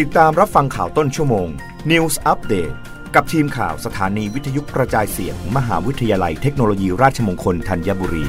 ติดตามรับฟังข่าวต้นชั่วโมง News Update กับทีมข่าวสถานีวิทยุกระจายเสียงมมหาวิทยาลัยเทคโนโลยีราชมงคลธัญบุรี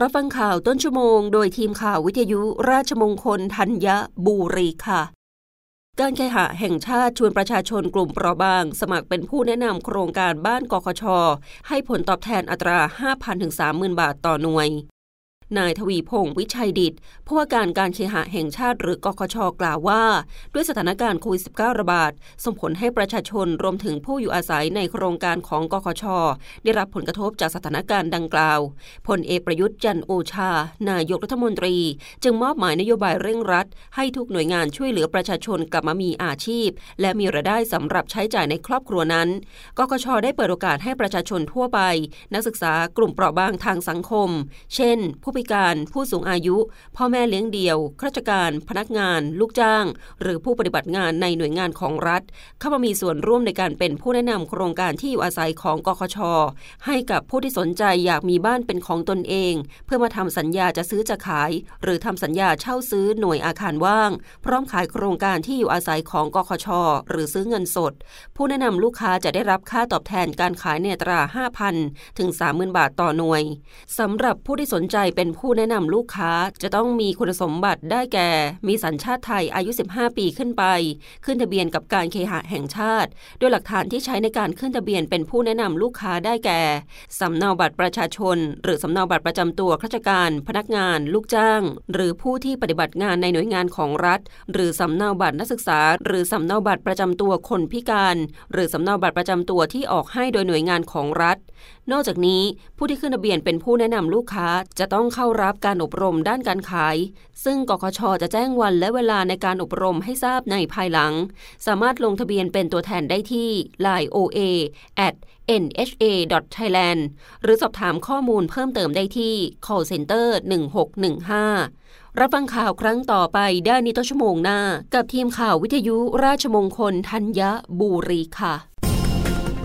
รับฟังข่าวต้นชั่วโมง โดยทีมข่าววิทยุราชมงคลธัญบุรีค่ะ การแคหะแห่งชาติชวนประชาชนกลุ่มเปราะบาง สมัครเป็นผู้แนะนำโครงการบ้านกคช ให้ผลตอบแทนอัตรา 5,000ถึง30,000 บาทต่อหน่วย นายทวีพงศ์วิชัยดิตผู้ว่าการการเคหะแห่งชาติหรือกคชกล่าวว่า ด้วยสถานการณ์โควิด -19 ระบาด ส่งผลให้ประชาชนรวมถึงผู้อยู่อาศัยในโครงการของกคช ได้รับผลกระทบจากสถานการณ์ดังกล่าวพลเอกประยุทธ์จันโอชา นายกรัฐมนตรี จึงมอบหมายนโยบายเร่งรัด ให้ทุกหน่วยงานช่วยเหลือประชาชนกลับมามีอาชีพ และมีรายได้สำหรับใช้จ่ายในครอบครัวนั้นกกชได้เปิดโอกาสให้ประชาชนทั่วไป นักศึกษากลุ่มเปราะบางทางสังคม เช่น ผู้พิการ ผู้สูงอายุ พ่อแม่เลี้ยงเดี่ยวข้าราชการ พนักงาน ลูกจ้าง หรือผู้ปฏิบัติงานในหน่วยงานของรัฐ เข้ามามีส่วนร่วมในการเป็นผู้แนะนำโครงการที่อยู่อาศัยของกคช ให้กับผู้ที่สนใจอยากมีบ้านเป็นของตนเอง เพื่อมาทำสัญญาจะซื้อจะขาย หรือทำสัญญาเช่าซื้อหน่วยอาคารว่าง พร้อมขายโครงการที่อยู่อาศัยของกคช หรือซื้อเงินสด ผู้แนะนำลูกค้าจะได้รับค่าตอบแทนการขายในตรา 5,000 ถึง 30,000 บาทต่อหน่วยสำหรับผู้ที่สนใจเป็นผู้แนะนำลูกค้าจะต้องมีคุณสมบัติได้แก่ มีสัญชาติไทยอายุ 15 ปีขึ้นไป ขึ้นทะเบียนกับการเคหะแห่งชาติ โดยหลักฐานที่ใช้ในการขึ้นทะเบียนเป็นผู้แนะนำลูกค้าได้แก่สำเนาบัตรประชาชน หรือสำเนาบัตรประจำตัวข้าราชการ พนักงาน ลูกจ้าง หรือผู้ที่ปฏิบัติงานในหน่วยงานของรัฐ หรือสำเนาบัตรนักศึกษา หรือสำเนาบัตรประจำตัวคนพิการ หรือสำเนาบัตรประจำตัวที่ออกให้โดยหน่วยงานของรัฐ นอกจากนี้ผู้ที่ขึ้นทะเบียนเป็นผู้แนะนำลูกค้าจะต้องเข้ารับการอบรมด้านการขาย ซึ่งกกชจะแจ้งวันและเวลาในการอบรมให้ทราบในภายหลัง สามารถลงทะเบียนเป็นตัวแทนได้ที่ line oa at nha.thailand หรือสอบถามข้อมูลเพิ่มเติมได้ที่ call center 1615 รับฟังข่าวครั้งต่อไปได้ในต้นชั่วโมงหน้า กับทีมข่าววิทยุราชมงคลธัญบุรีค่ะ